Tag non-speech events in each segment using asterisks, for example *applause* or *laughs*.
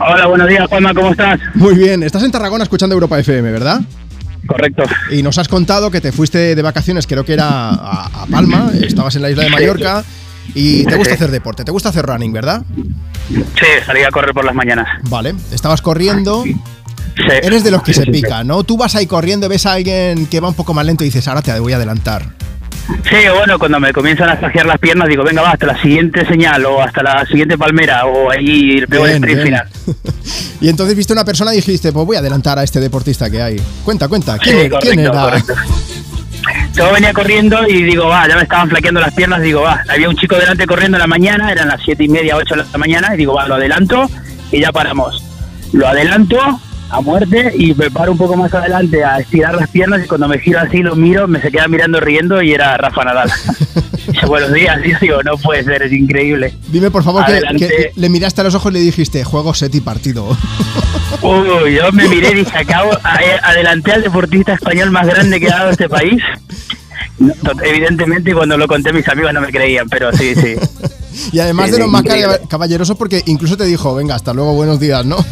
Hola, buenos días, Juanma, ¿cómo estás? Muy bien, estás en Tarragona escuchando Europa FM, ¿verdad? Correcto. Y nos has contado que te fuiste de vacaciones, creo que era a, a Palma, estabas en la isla de Mallorca y te gusta hacer deporte, te gusta hacer running, ¿verdad? Sí, salí a correr por las mañanas. Vale, estabas corriendo. Sí. Eres de los que se pica, ¿no? Tú vas ahí corriendo, ves a alguien que va un poco más lento y dices, ahora te voy a adelantar. Sí, bueno, cuando me comienzan a saciar las piernas, digo, venga, va, hasta la siguiente señal o hasta la siguiente palmera o ahí el Bien, sprint final. *laughs* y entonces viste una persona y dijiste, pues voy a adelantar a este deportista que hay. Cuenta, cuenta, Sí, ¿quién, era- correcto, quién era? correcto. Yo venía corriendo y digo, va, ya me estaban flaqueando las piernas, digo, va, había un chico delante corriendo en la mañana, eran las siete y media, ocho de la mañana, y digo, va, lo adelanto y ya paramos. Lo adelanto a muerte y me paro un poco más adelante a estirar las piernas y cuando me giro así lo miro, me se queda mirando riendo y era Rafa Nadal. *laughs* Dice, buenos días, y *laughs* yo digo, no puede ser, es increíble. Dime por favor que, le miraste a los ojos y le dijiste, juego set y partido. *laughs* Uy, yo me miré y dije, acabo, a- adelanté al deportista español más grande que ha dado este país. No, evidentemente cuando lo conté mis amigos no me creían, pero sí, sí. Y además de lo más increíble. caba- caballeroso porque incluso te dijo, venga, hasta luego, buenos días, ¿no? *laughs*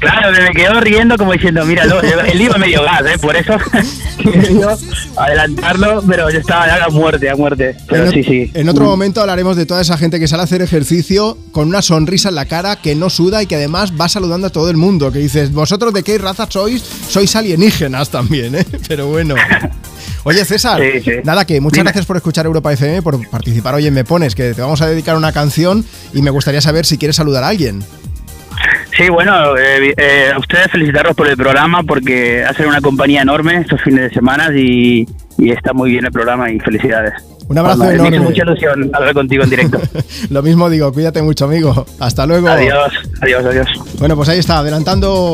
Claro, me quedó riendo como diciendo, míralo, él iba medio gas, ¿eh? por eso *laughs* adelantarlo, pero yo estaba ya a muerte, a muerte. Pero en, sí, sí. en otro momento hablaremos de toda esa gente que sale a hacer ejercicio con una sonrisa en la cara, que no suda y que además va saludando a todo el mundo. Que dices, ¿vosotros de qué raza sois? Sois alienígenas también, ¿eh? *laughs* Pero bueno. Oye, César, Sí, sí. nada, que muchas Dime. gracias por escuchar Europa FM, por participar hoy en Me Pones, que te vamos a dedicar una canción y me gustaría saber si quieres saludar a alguien. Sí, bueno, eh, eh, a ustedes felicitarlos por el programa porque hacen una compañía enorme estos fines de semana y, y está muy bien el programa y felicidades. Un abrazo Me hizo enorme. mucha ilusión hablar contigo en directo. *laughs* Lo mismo digo, cuídate mucho, amigo. Hasta luego. adiós, adiós, adiós. Bueno, pues ahí está, adelantando